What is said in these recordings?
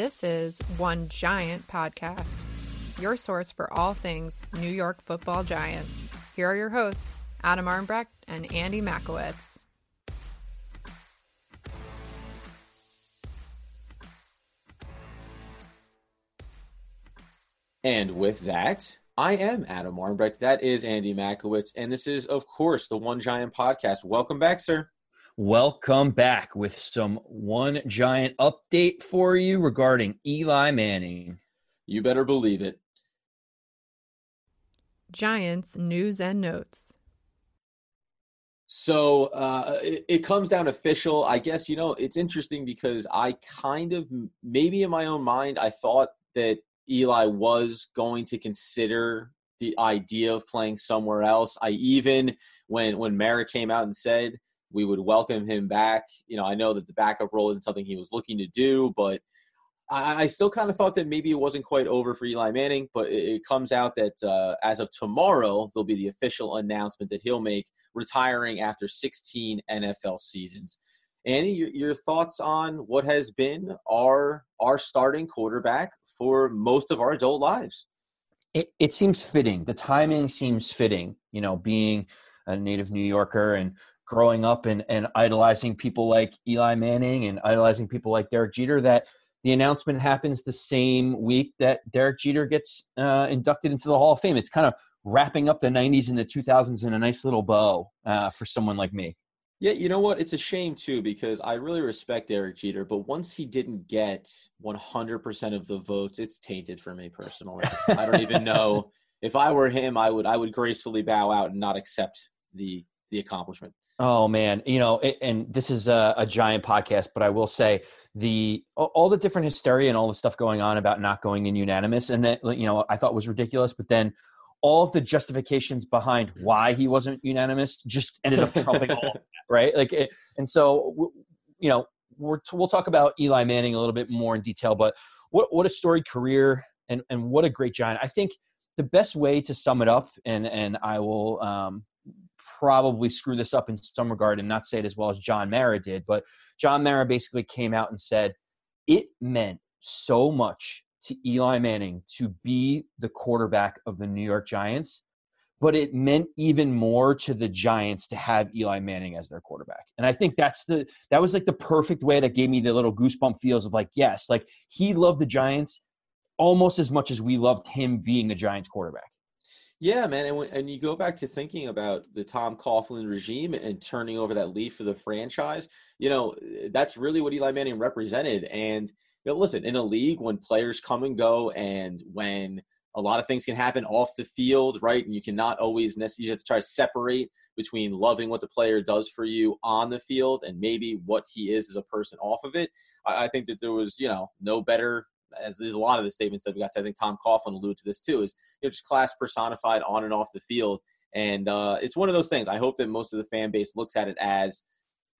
This is One Giant Podcast, your source for all things New York football giants. Here are your hosts, Adam Armbrecht and Andy Makowitz. And with that, I am Adam Armbrecht. That is Andy Makowitz. And this is, of course, the One Giant Podcast. Welcome back, sir. Welcome back with some One Giant update for you regarding Eli Manning. You better believe it. Giants news and notes. So uh, it, it, comes down official. I guess, you know, it's interesting because I kind of, maybe in my own mind, I thought that Eli was going to consider the idea of playing somewhere else. I even, when, when Mara came out and said we would welcome him back, you know, I know that the backup role isn't something he was looking to do, but I, I still kind of thought that maybe it wasn't quite over for Eli Manning, but it, it comes out that uh, as of tomorrow, there'll be the official announcement that he'll make retiring after 16 NFL seasons. Andy, your, your thoughts on what has been our our starting quarterback for most of our adult lives? It, it seems fitting. The timing seems fitting. You know, being a native New Yorker and growing up and, and idolizing people like Eli Manning and idolizing people like Derek Jeter that the announcement happens the same week that Derek Jeter gets uh, inducted into the Hall of Fame. It's kind of wrapping up the 90s and the 2000s in a nice little bow uh, for someone like me. Yeah, you know what? It's a shame too because I really respect Derek Jeter, but once he didn't get 100% of the votes, it's tainted for me personally. I don't even know if I were him, I would I would gracefully bow out and not accept the the accomplishment. Oh man, you know, it, and this is a, a, giant podcast, but I will say the all the different hysteria and all the stuff going on about not going in unanimous, and that you know I thought was ridiculous. But then all of the justifications behind why he wasn't unanimous just ended up trumping all of that, right? Like, it, and so you know we're, we'll talk about Eli Manning a little bit more in detail, but what what a storied career and and what a great giant. I think the best way to sum it up, and and I will um, probably screw this up in some regard and not say it as well as John Mara did, but John Mara basically came out and said it meant so much to Eli Manning to be the quarterback of the New York Giants, but it meant even more to the Giants to have Eli Manning as their quarterback. And I think that's the that was like the perfect way that gave me the little goosebump feels of like, yes, like he loved the Giants almost as much as we loved him being the Giants quarterback. Yeah, man, and and you go back to thinking about the Tom Coughlin regime and turning over that leaf for the franchise. You know, eh, that's really what Eli Manning represented. And you know, listen, in a league when players come and go, and when a lot of things can happen off the field, right? And you cannot always necessarily you have to try to separate between loving what the player does for you on the field and maybe what he is as a person off of it. I, I think that there was, you know, no better as there's a lot of the statements that we got. So I think Tom Coughlin alluded to this too. Is you know, just class personified on and off the field, and uh, it's one of those things. I hope that most of the fan base looks at it as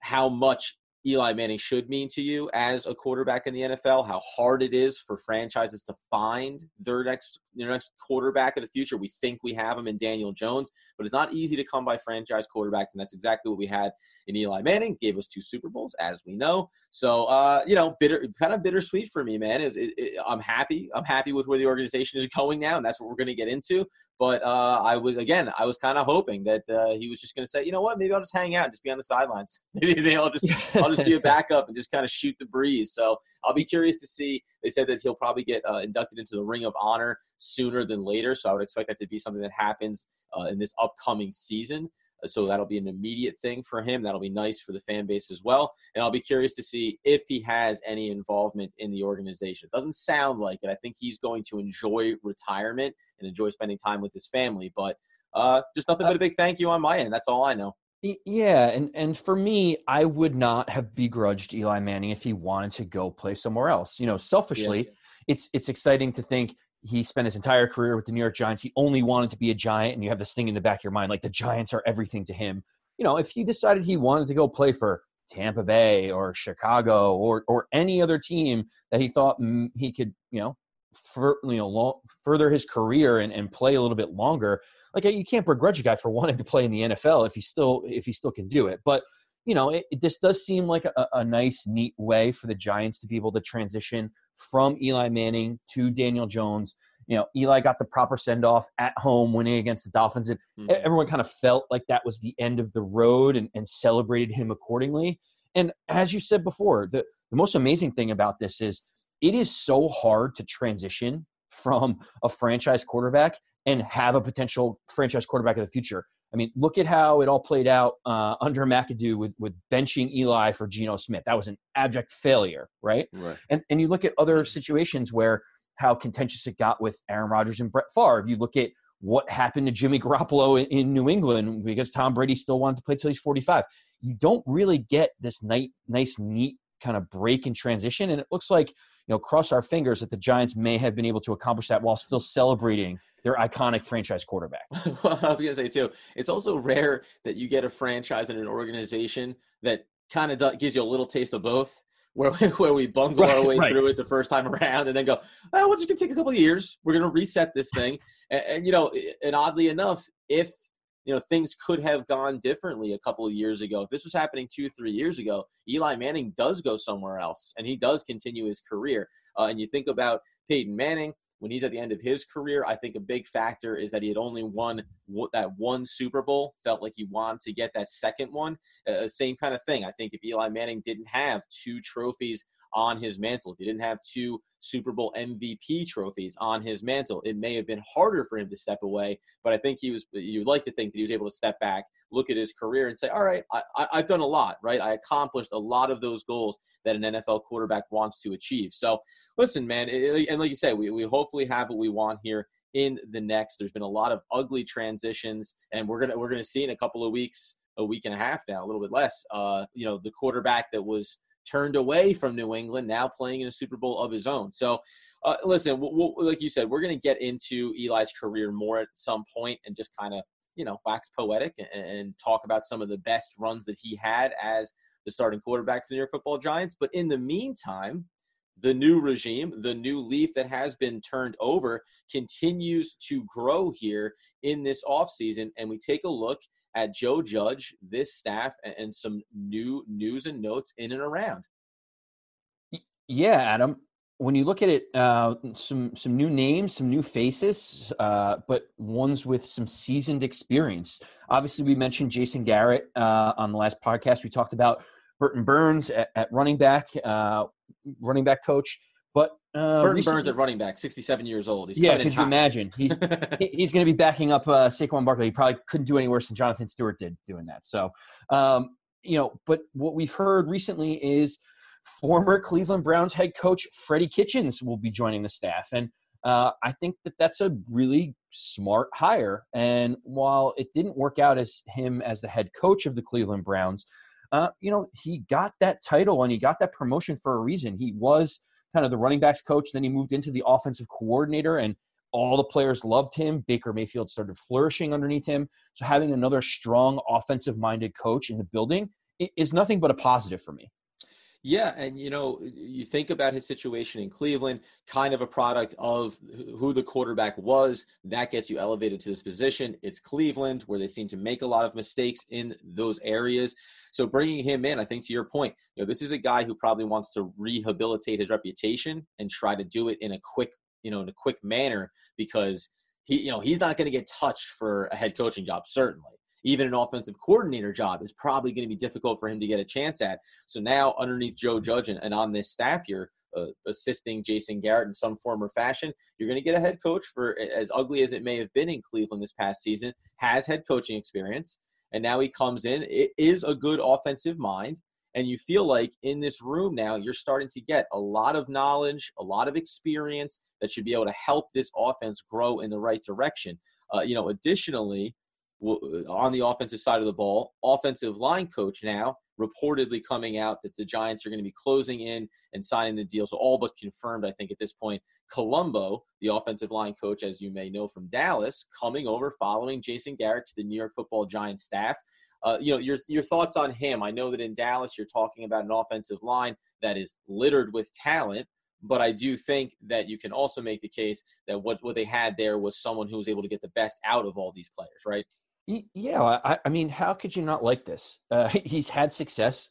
how much Eli Manning should mean to you as a quarterback in the NFL, how hard it is for franchises to find their next their next quarterback of the future. We think we have him in Daniel Jones, but it's not easy to come by franchise quarterbacks, and that's exactly what we had in Eli Manning. Gave us two Super Bowls, as we know. So, uh, you know, bitter, kind of bittersweet for me, man. It, it, it, I'm happy. I'm happy with where the organization is going now, and that's what we're going to get into. But uh, I was again, I was kind of hoping that uh, he was just going to say, you know what, maybe I'll just hang out and just be on the sidelines. maybe, maybe I'll just I'll just be a backup and just kind of shoot the breeze. So I'll be curious to see. They said that he'll probably get uh, inducted into the Ring of Honor sooner than later. So I would expect that to be something that happens uh, in this upcoming season. So that'll be an immediate thing for him. That'll be nice for the fan base as well. And I'll be curious to see if he has any involvement in the organization. It doesn't sound like it. I think he's going to enjoy retirement and enjoy spending time with his family. But uh, just nothing but a big thank you on my end. That's all I know. Yeah, and and for me, I would not have begrudged Eli Manning if he wanted to go play somewhere else. You know, selfishly, yeah. it's it's exciting to think he spent his entire career with the New York Giants. He only wanted to be a Giant, and you have this thing in the back of your mind like the Giants are everything to him. You know, if he decided he wanted to go play for Tampa Bay or Chicago or or any other team that he thought mm, he could, you know, for, you know, long, further his career and, and play a little bit longer. Like you can't begrudge a guy for wanting to play in the NFL if he still if he still can do it. But you know, it, it, this does seem like a, a nice, neat way for the Giants to be able to transition from Eli Manning to Daniel Jones. You know, Eli got the proper send off at home, winning against the Dolphins, and mm-hmm. everyone kind of felt like that was the end of the road and, and celebrated him accordingly. And as you said before, the, the most amazing thing about this is it is so hard to transition from a franchise quarterback and have a potential franchise quarterback of the future. I mean, look at how it all played out uh, under McAdoo with, with benching Eli for Geno Smith. That was an abject failure, right? right? And and you look at other situations where how contentious it got with Aaron Rodgers and Brett Favre. If you look at what happened to Jimmy Garoppolo in, in New England because Tom Brady still wanted to play till he's 45. You don't really get this nice, nice, neat kind of break in transition, and it looks like you know, cross our fingers that the Giants may have been able to accomplish that while still celebrating their iconic franchise quarterback. well, I was going to say too, it's also rare that you get a franchise and an organization that kind of gives you a little taste of both. Where, where we bungle right, our way right. through it the first time around and then go, oh, we're just going to take a couple of years. We're going to reset this thing. and, and, you know, and oddly enough, if you know things could have gone differently a couple of years ago. If this was happening two, three years ago, Eli Manning does go somewhere else and he does continue his career. Uh, and you think about Peyton Manning when he's at the end of his career. I think a big factor is that he had only won that one Super Bowl. Felt like he wanted to get that second one. Uh, same kind of thing. I think if Eli Manning didn't have two trophies on his mantle. If he didn't have two Super Bowl MVP trophies on his mantle, it may have been harder for him to step away. But I think he was, you'd like to think that he was able to step back, look at his career, and say, all right, I, have done a lot, right? I accomplished a lot of those goals that an NFL quarterback wants to achieve. So listen, man, it, and like you said, we, we hopefully have what we want here in the next. There's been a lot of ugly transitions, and we're gonna we're gonna see in a couple of weeks, a week and a half now, a little bit less. Uh, you know, the quarterback that was turned away from New England, now playing in a Super Bowl of his own. So, uh, listen, we'll, we'll, like you said, we're going to get into Eli's career more at some point and just kind of, you know, wax poetic and, and, talk about some of the best runs that he had as the starting quarterback for the New York football Giants. But in the meantime, the new regime, the new leaf that has been turned over, continues to grow here in this offseason. And we take a look at Joe Judge, this staff, and some new news and notes in and around. Yeah, Adam. When you look at it, uh, some some new names, some new faces, uh, but ones with some seasoned experience. Obviously, we mentioned Jason Garrett uh, on the last podcast. We talked about Burton Burns at, at running back, uh, running back coach. But uh, Burton recently, Burns at running back, 67 years old. He's yeah, could you imagine? He's he's going to be backing up uh, Saquon Barkley. He probably couldn't do any worse than Jonathan Stewart did doing that. So, um, you know, but what we've heard recently is former Cleveland Browns head coach Freddie Kitchens will be joining the staff, and uh, I think that that's a really smart hire. And while it didn't work out as him as the head coach of the Cleveland Browns, uh, you know, he got that title and he got that promotion for a reason. He was kind of the running backs coach. Then he moved into the offensive coordinator, and all the players loved him. Baker Mayfield started flourishing underneath him. So having another strong offensive minded coach in the building is nothing but a positive for me. Yeah, and you know, you think about his situation in Cleveland, kind of a product of who the quarterback was. That gets you elevated to this position. It's Cleveland, where they seem to make a lot of mistakes in those areas. So bringing him in, I think to your point, you know, this is a guy who probably wants to rehabilitate his reputation and try to do it in a quick, you know, in a quick manner because he, you know, he's not going to get touched for a head coaching job, certainly even an offensive coordinator job is probably going to be difficult for him to get a chance at. So now, underneath Joe Judge and, and on this staff here, uh, assisting Jason Garrett in some form or fashion, you're going to get a head coach for as ugly as it may have been in Cleveland this past season, has head coaching experience, and now he comes in. It is a good offensive mind. And you feel like in this room now, you're starting to get a lot of knowledge, a lot of experience that should be able to help this offense grow in the right direction. Uh, you know, additionally, on the offensive side of the ball. Offensive line coach now reportedly coming out that the Giants are going to be closing in and signing the deal. So all but confirmed, I think, at this point. Colombo, the offensive line coach, as you may know from Dallas, coming over following Jason Garrett to the New York Football Giants staff. Uh, you know your your thoughts on him. I know that in Dallas you're talking about an offensive line that is littered with talent, but I do think that you can also make the case that what what they had there was someone who was able to get the best out of all these players, right? Yeah, I, I mean, how could you not like this? Uh, he's had success,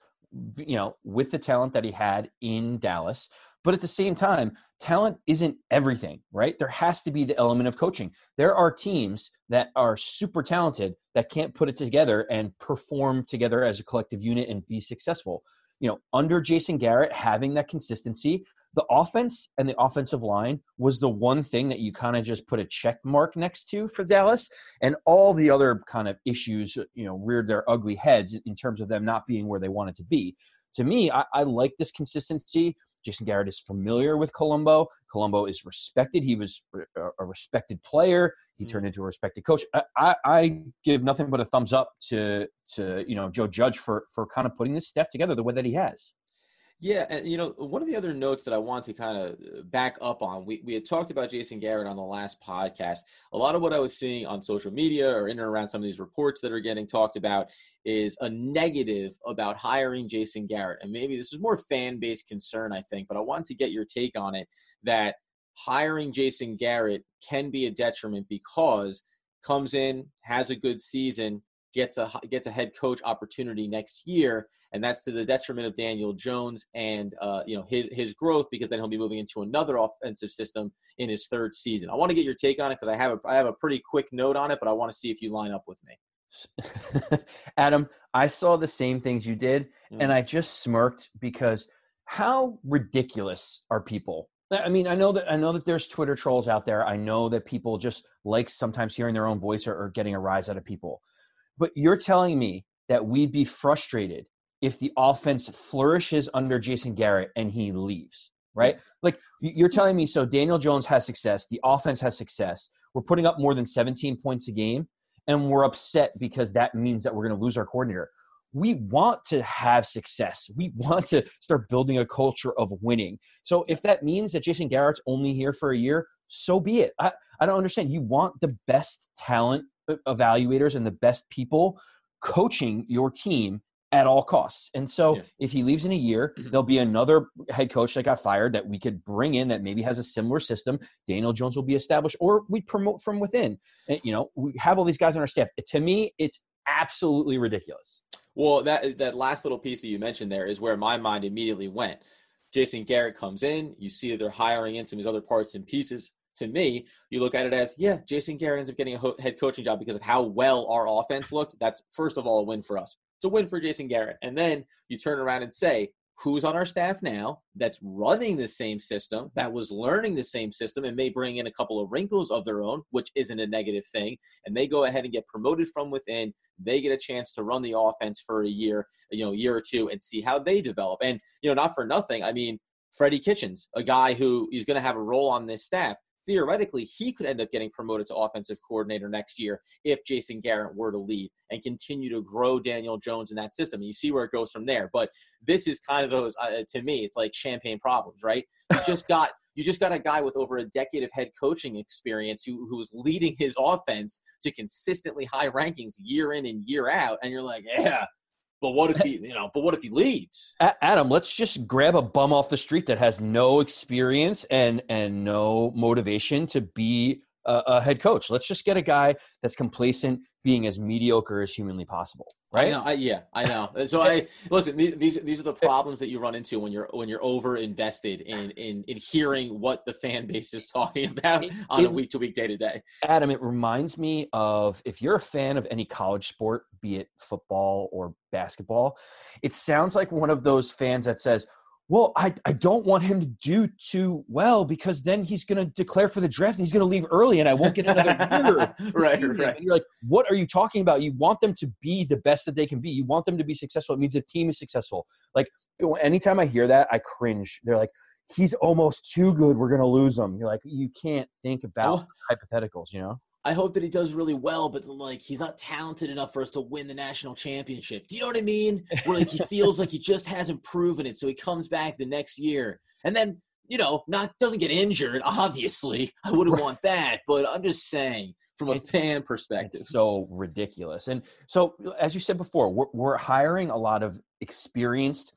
you know, with the talent that he had in Dallas. But at the same time, talent isn't everything, right? There has to be the element of coaching. There are teams that are super talented that can't put it together and perform together as a collective unit and be successful. You know, under Jason Garrett, having that consistency, the offense and the offensive line was the one thing that you kind of just put a check mark next to for Dallas, and all the other kind of issues, you know, reared their ugly heads in terms of them not being where they wanted to be. To me, I, I like this consistency. Jason Garrett is familiar with Colombo. Colombo is respected. He was a respected player. He turned mm. into a respected coach. I, I, I, give nothing but a thumbs up to to you know Joe Judge for for kind of putting this staff together the way that he has. Yeah, and you know, one of the other notes that I want to kind of uh, back up on, we, we had talked about Jason Garrett on the last podcast. A lot of what I was seeing on social media or in and around some of these reports that are getting talked about is a negative about hiring Jason Garrett. And maybe this is more fan based concern, I think, but I want to get your take on it that hiring Jason Garrett can be a detriment because comes in, has a good season, gets a gets a head coach opportunity next year, and that's to the detriment of Daniel Jones and uh, you know his his growth because then he'll be moving into another offensive system in his third season. I want to get your take on it because I have a I have a pretty quick note on it, but I want to see if you line up with me. Adam, I saw the same things you did, mm. and I just smirked because how ridiculous are people? I mean, I know that I know that there's Twitter trolls out there. I know that people just like sometimes hearing their own voice or, or getting a rise out of people. But you're telling me that we'd be frustrated if the offense flourishes under Jason Garrett and he leaves, right? Like you're telling me, so Daniel Jones has success, the offense has success. We're putting up more than 17 points a game, and we're upset because that means that we're going to lose our coordinator. We want to have success. We want to start building a culture of winning. So if that means that Jason Garrett's only here for a year, so be it. I, I don't understand. You want the best talent evaluators and the best people coaching your team at all costs. And so yeah. if he leaves in a year, mm-hmm. there'll be another head coach that got fired that we could bring in that maybe has a similar system. Daniel Jones will be established or we promote from within. And, you know, we have all these guys on our staff. To me, it's absolutely ridiculous. Well, that that last little piece that you mentioned there is where my mind immediately went. Jason Garrett comes in, you see that they're hiring in some of these other parts and pieces to me, you look at it as, yeah, Jason Garrett ends up getting a head coaching job because of how well our offense looked. That's first of all a win for us. It's a win for Jason Garrett. And then you turn around and say, who's on our staff now that's running the same system, that was learning the same system, and may bring in a couple of wrinkles of their own, which isn't a negative thing. And they go ahead and get promoted from within. They get a chance to run the offense for a year, you know, year or two, and see how they develop. And you know, not for nothing. I mean, Freddie Kitchens, a guy who is going to have a role on this staff theoretically he could end up getting promoted to offensive coordinator next year if Jason Garrett were to leave and continue to grow Daniel Jones in that system. And you see where it goes from there. But this is kind of those uh, to me, it's like champagne problems, right? You just got you just got a guy with over a decade of head coaching experience who who's leading his offense to consistently high rankings year in and year out, and you're like, yeah, but what if he, you know, but what if he leaves? Adam, let's just grab a bum off the street that has no experience and and no motivation to be a, a head coach. Let's just get a guy that's complacent, being as mediocre as humanly possible. Right? I know, I, yeah, I know. So I listen. These these are the problems that you run into when you're when you're over invested in in in hearing what the fan base is talking about on it, a week to week, day to day. Adam, it reminds me of if you're a fan of any college sport, be it football or basketball, it sounds like one of those fans that says, well, I, I don't want him to do too well because then he's going to declare for the draft and he's going to leave early and I won't get another year. right, right. And you're like, what are you talking about? You want them to be the best that they can be. You want them to be successful. It means the team is successful. Like anytime I hear that, I cringe. They're like, he's almost too good. We're going to lose him. You're like, you can't think about oh. hypotheticals, you know? I hope that he does really well, but like he's not talented enough for us to win the national championship. Do you know what I mean? Where like he feels like he just hasn't proven it, so he comes back the next year, and then you know, not doesn't get injured. Obviously, I wouldn't right. want that, but I'm just saying from a it's, fan perspective. so ridiculous, and so as you said before, we're, we're hiring a lot of experienced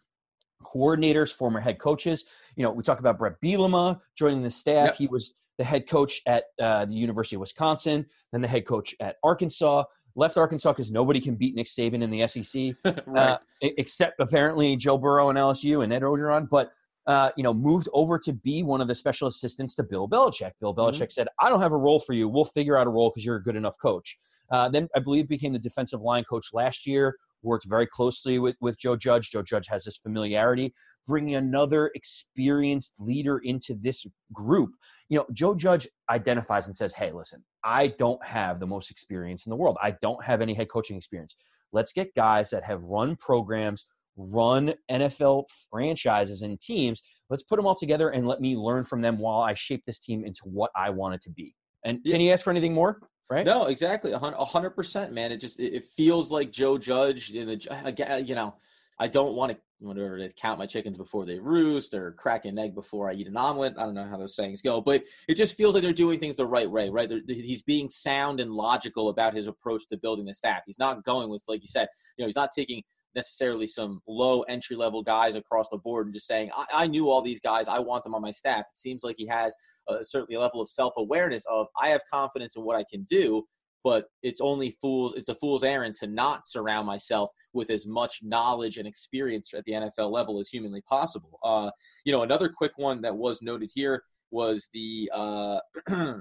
coordinators, former head coaches. You know, we talk about Bret Bielema joining the staff. Yep. He was the head coach at uh, the University of Wisconsin, then the head coach at Arkansas. Left Arkansas because nobody can beat Nick Saban in the SEC, right. uh, except apparently Joe Burrow and LSU and Ed Orgeron. But uh, you know, moved over to be one of the special assistants to Bill Belichick. Bill mm-hmm. Belichick mm-hmm. said, "I don't have a role for you. We'll figure out a role because you're a good enough coach." Uh, then I believe became the defensive line coach last year. Worked very closely with with Joe Judge. Joe Judge has this familiarity. Bringing another experienced leader into this group. You know, Joe Judge identifies and says, "Hey, listen, I don't have the most experience in the world. I don't have any head coaching experience. Let's get guys that have run programs." run NFL franchises and teams. Let's put them all together and let me learn from them while I shape this team into what I want it to be. And yeah. can you ask for anything more? Right? No, exactly. A hundred percent, man. It just, it feels like Joe Judge, you know, I don't want to, whatever it is, count my chickens before they roost or crack an egg before I eat an omelet. I don't know how those sayings go, but it just feels like they're doing things the right way, right? They're, he's being sound and logical about his approach to building the staff. He's not going with, like you said, you know, he's not taking necessarily some low entry level guys across the board and just saying, I, I, knew all these guys, I want them on my staff. It seems like he has a, certainly a level of self awareness of, I have confidence in what I can do, but it's only fools, it's a fool's errand to not surround myself with as much knowledge and experience at the NFL level as humanly possible. Uh, you know, another quick one that was noted here was the uh,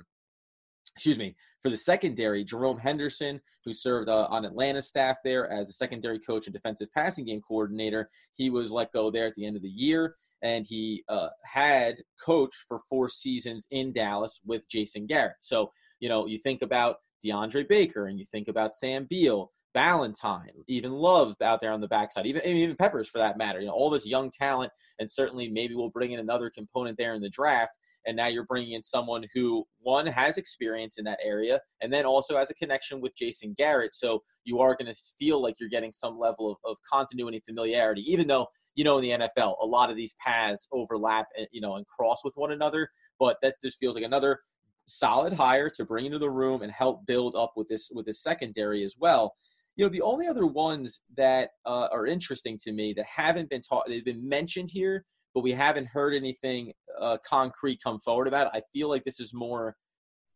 excuse me, for the secondary, Jerome Henderson, who served uh, on Atlanta staff there as a secondary coach and defensive passing game coordinator, he was let go there at the end of the year. And he uh, had coached for four seasons in Dallas with Jason Garrett. So, you know, you think about DeAndre Baker and you think about Sam Beal, Ballentine, even Love out there on the backside, even even Peppers for that matter. You know, all this young talent, and certainly maybe we'll bring in another component there in the draft and now you're bringing in someone who one has experience in that area and then also has a connection with jason garrett. So you are going to feel like you're getting some level of, of continuity familiarity even though you know in the nfl a lot of these paths overlap and you know and cross with one another but that just feels like another solid hire to bring into the room and help build up with this with this secondary as well. You know the only other ones that uh, are interesting to me that haven't been taught they've been mentioned here but we haven't heard anything uh, concrete come forward about it. I feel like this is more,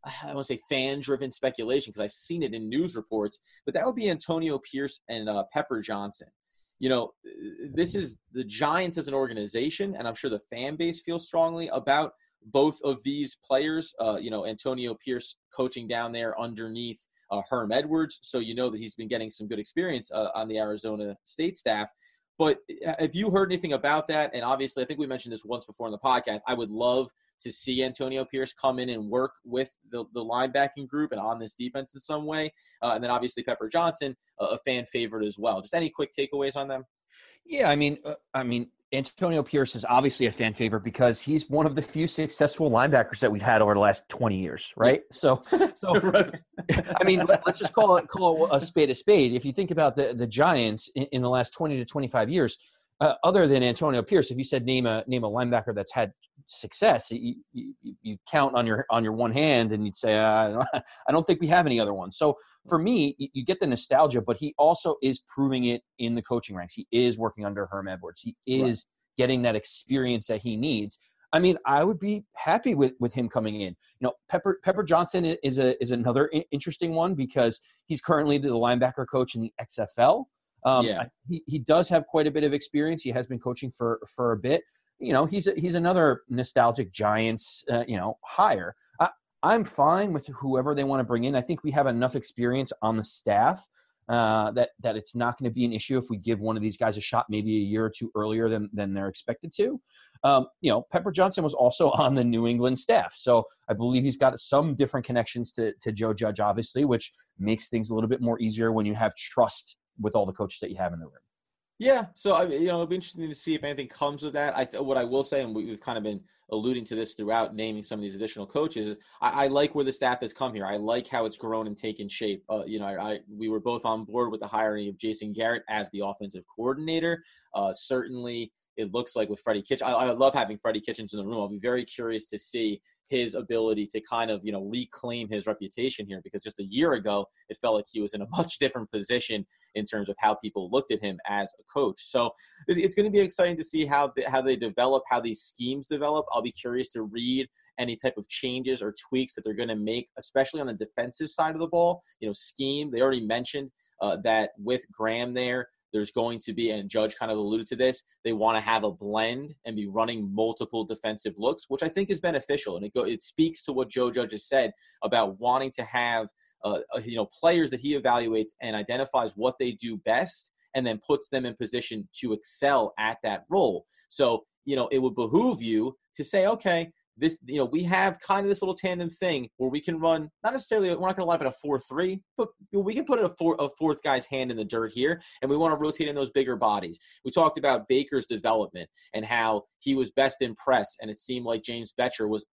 I want to say fan driven speculation because I've seen it in news reports, but that would be Antonio Pierce and uh, Pepper Johnson. You know, this is the Giants as an organization, and I'm sure the fan base feels strongly about both of these players. Uh, you know, Antonio Pierce coaching down there underneath uh, Herm Edwards, so you know that he's been getting some good experience uh, on the Arizona State staff. But uh, have you heard anything about that? And obviously, I think we mentioned this once before in the podcast. I would love to see Antonio Pierce come in and work with the, the linebacking group and on this defense in some way. Uh, and then obviously Pepper Johnson, a, a fan favorite as well. Just any quick takeaways on them? Yeah, I mean, uh, I mean, Antonio Pierce is obviously a fan favorite because he's one of the few successful linebackers that we've had over the last 20 years, right? So, so I mean, let, us just call it call it a spade a spade. If you think about the the Giants in, in the last 20 to 25 years, uh, other than Antonio Pierce, if you said name a name a linebacker that's had success, you, you, you count on your on your one hand, and you'd say, uh, I don't think we have any other ones. So for me, you get the nostalgia, but he also is proving it in the coaching ranks. He is working under Herm Edwards. He is right. getting that experience that he needs. I mean, I would be happy with with him coming in. You know, Pepper Pepper Johnson is a is another interesting one because he's currently the linebacker coach in the XFL. Um, yeah. he, he does have quite a bit of experience. He has been coaching for for a bit. You know, he's a, he's another nostalgic Giants. Uh, you know, hire. I, I'm fine with whoever they want to bring in. I think we have enough experience on the staff uh, that that it's not going to be an issue if we give one of these guys a shot maybe a year or two earlier than than they're expected to. Um, you know, Pepper Johnson was also on the New England staff, so I believe he's got some different connections to to Joe Judge, obviously, which makes things a little bit more easier when you have trust with all the coaches that you have in the room. Yeah, so I, you know, it'll be interesting to see if anything comes of that. I th- what I will say, and we, have kind of been alluding to this throughout naming some of these additional coaches, is I, I like where the staff has come here. I like how it's grown and taken shape. Uh, you know, I, I, we were both on board with the hiring of Jason Garrett as the offensive coordinator. Uh, certainly, it looks like with Freddie Kitchens. I, I love having Freddie Kitchens in the room. I'll be very curious to see his ability to kind of you know reclaim his reputation here because just a year ago it felt like he was in a much different position in terms of how people looked at him as a coach. So it's going to be exciting to see how they, how they develop how these schemes develop. I'll be curious to read any type of changes or tweaks that they're going to make especially on the defensive side of the ball. You know scheme they already mentioned uh, that with graham there there's going to be, and Judge kind of alluded to this, they want to have a blend and be running multiple defensive looks, which I think is beneficial. And it, go, it speaks to what Joe Judge has said about wanting to have, uh, uh, you know, players that he evaluates and identifies what they do best and then puts them in position to excel at that role. So, you know, it would behoove you to say, okay, this you know we have kind of this little tandem thing where we can run not necessarily we're not going to line up at a four three but we can put a, four, a fourth guy's hand in the dirt here and we want to rotate in those bigger bodies. We talked about baker's development and how he was best in press and it seemed like james bettcher was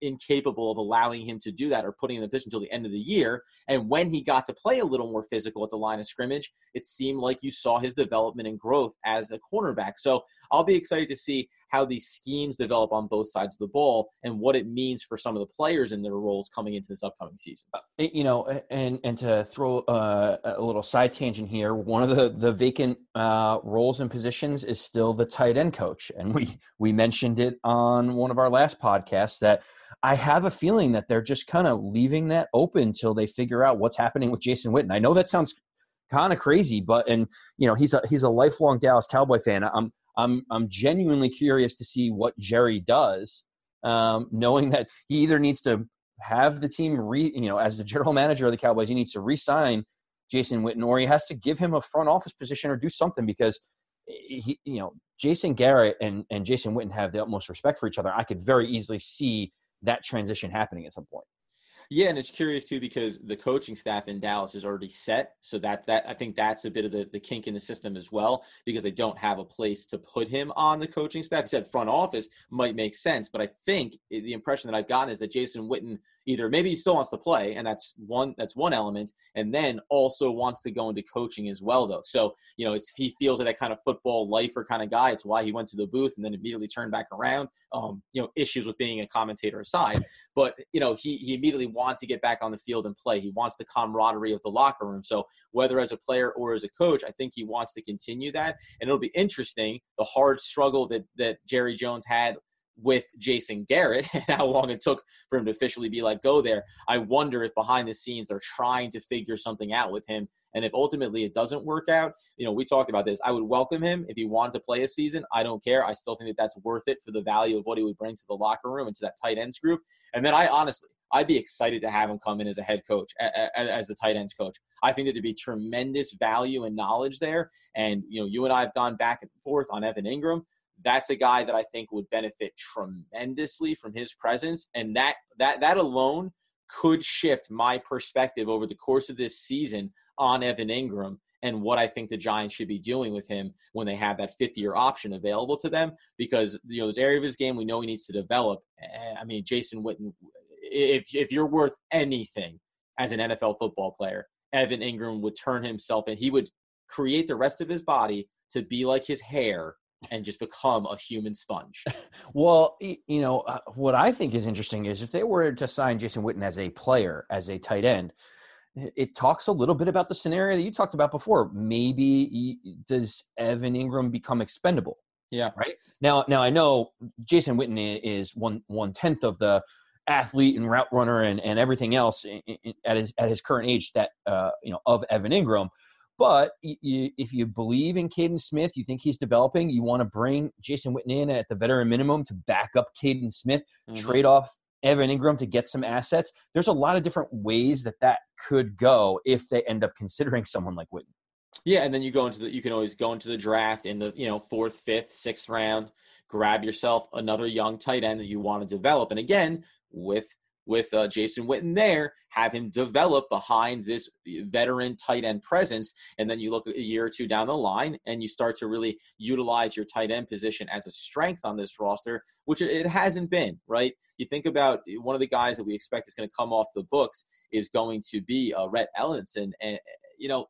incapable of allowing him to do that or putting in the position until the end of the year and when he got to play a little more physical at the line of scrimmage it seemed like you saw his development and growth as a cornerback. So i'll be excited to see how these schemes develop on both sides of the ball and what it means for some of the players in their roles coming into this upcoming season. Uh, you know, and and to throw uh, a little side tangent here, one of the the vacant uh, roles and positions is still the tight end coach, and we we mentioned it on one of our last podcasts that. I have a feeling that they're just kind of leaving that open until they figure out what's happening with Jason Witten. I know that sounds kind of crazy, but and you know he's a he's a lifelong Dallas Cowboy fan. I'm I'm I'm genuinely curious to see what Jerry does, um, knowing that he either needs to have the team re you know as the general manager of the Cowboys, he needs to re-sign Jason Witten, or he has to give him a front office position or do something because he you know Jason Garrett and and Jason Witten have the utmost respect for each other. I could very easily see that transition happening at some point. Yeah, and it's curious too because the coaching staff in Dallas is already set. So that that I think that's a bit of the, the kink in the system as well, because they don't have a place to put him on the coaching staff. He said front office might make sense, but I think the impression that I've gotten is that Jason Witten either maybe he still wants to play and that's one that's one element and then also wants to go into coaching as well though so you know it's he feels like that kind of football lifer kind of guy it's why he went to the booth and then immediately turned back around um, you know issues with being a commentator aside but you know he, he immediately wants to get back on the field and play he wants the camaraderie of the locker room so whether as a player or as a coach i think he wants to continue that and it'll be interesting the hard struggle that that jerry jones had with Jason Garrett and how long it took for him to officially be let go there. I wonder if behind the scenes they're trying to figure something out with him. And if ultimately it doesn't work out, you know, we talked about this. I would welcome him if he wanted to play a season. I don't care. I still think that that's worth it for the value of what he would bring to the locker room and to that tight ends group. And then I honestly, I'd be excited to have him come in as a head coach, as the tight ends coach. I think that there'd be tremendous value and knowledge there. And, you know, you and I have gone back and forth on Evan Engram. that's a guy that I think would benefit tremendously from his presence, and that that that alone could shift my perspective over the course of this season on Evan Engram and what I think the Giants should be doing with him when they have that fifth year option available to them. Because you know, this area of his game we know he needs to develop. Eh, I mean, Jason Witten, if if you're worth anything as an NFL football player, Evan Engram would turn himself and he would create the rest of his body to be like his hair and just become a human sponge. well, you know, uh, what I think is interesting is if they were to sign Jason Witten as a player, as a tight end, it talks a little bit about the scenario that you talked about before. Maybe he, does Evan Engram become expendable? Yeah. Right now, now I know Jason Witten is one one tenth of the athlete and route runner and, and everything else in, in, at his at his current age that uh, you know of Evan Engram. But you, if you believe in Kaden Smith, you think he's developing, you want to bring Jason Witten in at the veteran minimum to back up Kaden Smith, mm-hmm. trade off Evan Engram to get some assets. There's a lot of different ways that that could go if they end up considering someone like Witten. Yeah, and then you go into the you can always go into the draft in the you know fourth, fifth, sixth round, grab yourself another young tight end that you want to develop. And again, with with uh, Jason Witten there, have him develop behind this veteran tight end presence. And then you look a year or two down the line and you start to really utilize your tight end position as a strength on this roster, which it hasn't been, right? You think about eh, one of the guys that we expect is going to come off the books is going to be uh, Rhett Ellison. And, you know,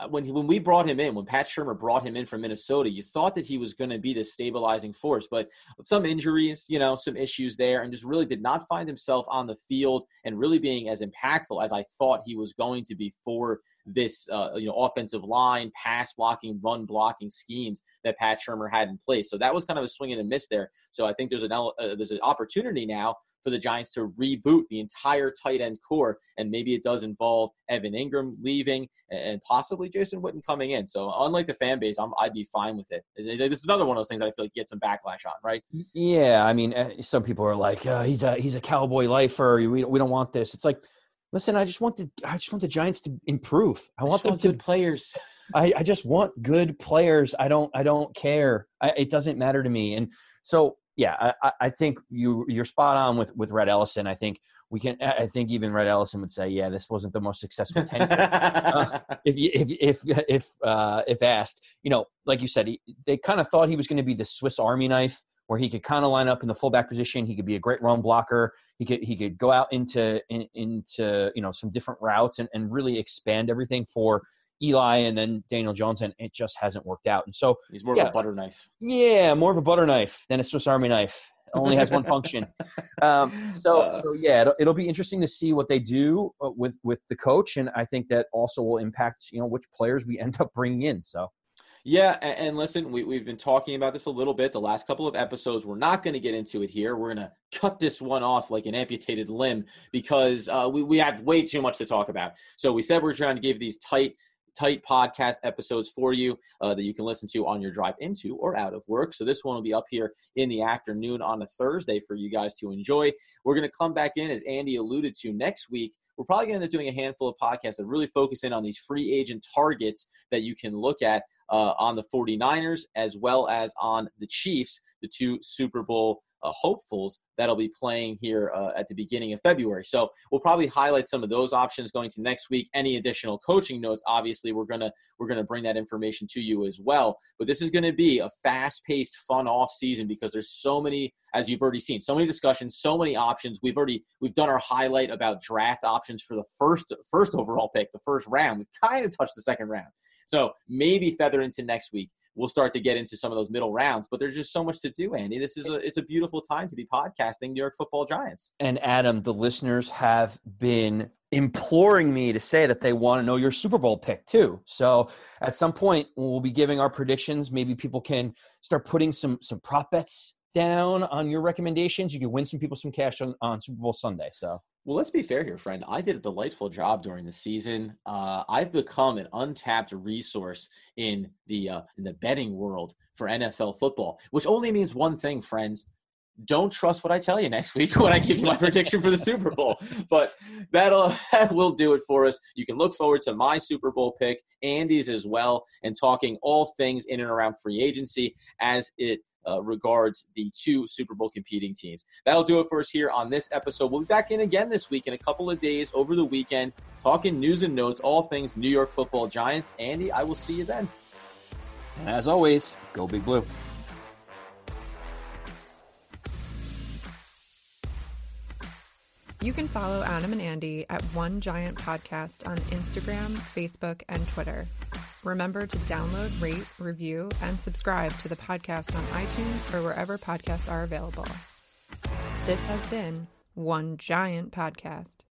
Uh, when he, when we brought him in, when Pat Shurmur brought him in from Minnesota, you thought that he was going to be the stabilizing force, but some injuries, you know, some issues there, and just really did not find himself on the field and really being as impactful as I thought he was going to be for this uh, you know offensive line, pass blocking, run blocking schemes that Pat Shurmur had in place. So that was kind of a swing and a miss there. So I think there's an uh, there's an opportunity now for the Giants to reboot the entire tight end corps, and maybe it does involve Evan Engram leaving and possibly Jason Witten coming in. So unlike the fan base, i would be fine with it. This is another one of those things that I feel like you get some backlash on, right? Yeah, I mean, eh, some people are like, uh, he's a he's a cowboy lifer. We we don't want this. It's like Listen, I just want the I just want the Giants to improve. I want them want to good players. I, I just want good players. I don't I don't care. I, it doesn't matter to me. And so yeah, I, I think you you're spot on with with Rhett Ellison. I think we can. I think even Rhett Ellison would say, yeah, this wasn't the most successful tenure. uh, if if if if uh, if asked, you know, like you said, he, they kind of thought he was going to be the Swiss Army knife where he could kind of line up in the fullback position. He could be a great run blocker. He could he could go out into in, into you know some different routes and, and really expand everything for Eli and then Daniel Jones, and it just hasn't worked out. And so he's more yeah, of a butter knife. Yeah, more of a butter knife than a Swiss Army knife. only has one function. Um, so uh, so yeah, it'll, it'll, be interesting to see what they do uh, with with the coach, and I think that also will impact you know which players we end up bringing in. So yeah, and, listen, we, we've been talking about this a little bit the last couple of episodes. We're not going to get into it here. We're going to cut this one off like an amputated limb because uh, we, we have way too much to talk about. So we said we're trying to give these tight tight podcast episodes for you uh, that you can listen to on your drive into or out of work. So this one will be up here in the afternoon on a Thursday for you guys to enjoy. We're going to come back in, as Andy alluded to, next week. We're probably going to end up doing a handful of podcasts that really focus in on these free agent targets that you can look at uh, on the 49ers as well as on the Chiefs, the two Super Bowl uh, hopefuls that'll be playing here uh, at the beginning of February. So we'll probably highlight some of those options going to next week. Any additional coaching notes, obviously, we're gonna we're gonna bring that information to you as well. But this is to be a fast-paced, fun off season because there's so many, as you've already seen, so many discussions, so many options. We've already we've done our highlight about draft options for the first first overall pick, the first round. We've kind of touched the second round. So maybe feather into next week. We'll start to get into some of those middle rounds, but there's just so much to do, Andy. This is a it's a beautiful time to be podcasting New York Football Giants. And Adam, the listeners have been imploring me to say that they want to know your Super Bowl pick too. So at some point we'll be giving our predictions. Maybe people can start putting some some prop bets down on your recommendations. You can win some people some cash on, on Super Bowl Sunday. So well, let's be fair here, friend. I did a delightful job during the season. Uh, I've become an untapped resource in the uh, in the betting world for NFL football, which only means one thing, friends. Don't trust what I tell you next week when I give you my prediction for the Super Bowl. But that'll that will do it for us. You can look forward to my Super Bowl pick, Andy's as well, and talking all things in and around free agency as it uh, regards the two Super Bowl competing teams. That'll do it for us here on this episode. We'll be back in again this week in a couple of days over the weekend, talking news and notes, all things New York football giants. Andy, I will see you then. And as always, go Big Blue. You can follow Adam and Andy at One Giant Podcast on Instagram, Facebook, and Twitter. Remember to download, rate, review, and subscribe to the podcast on iTunes or wherever podcasts are available. This has been One Giant Podcast.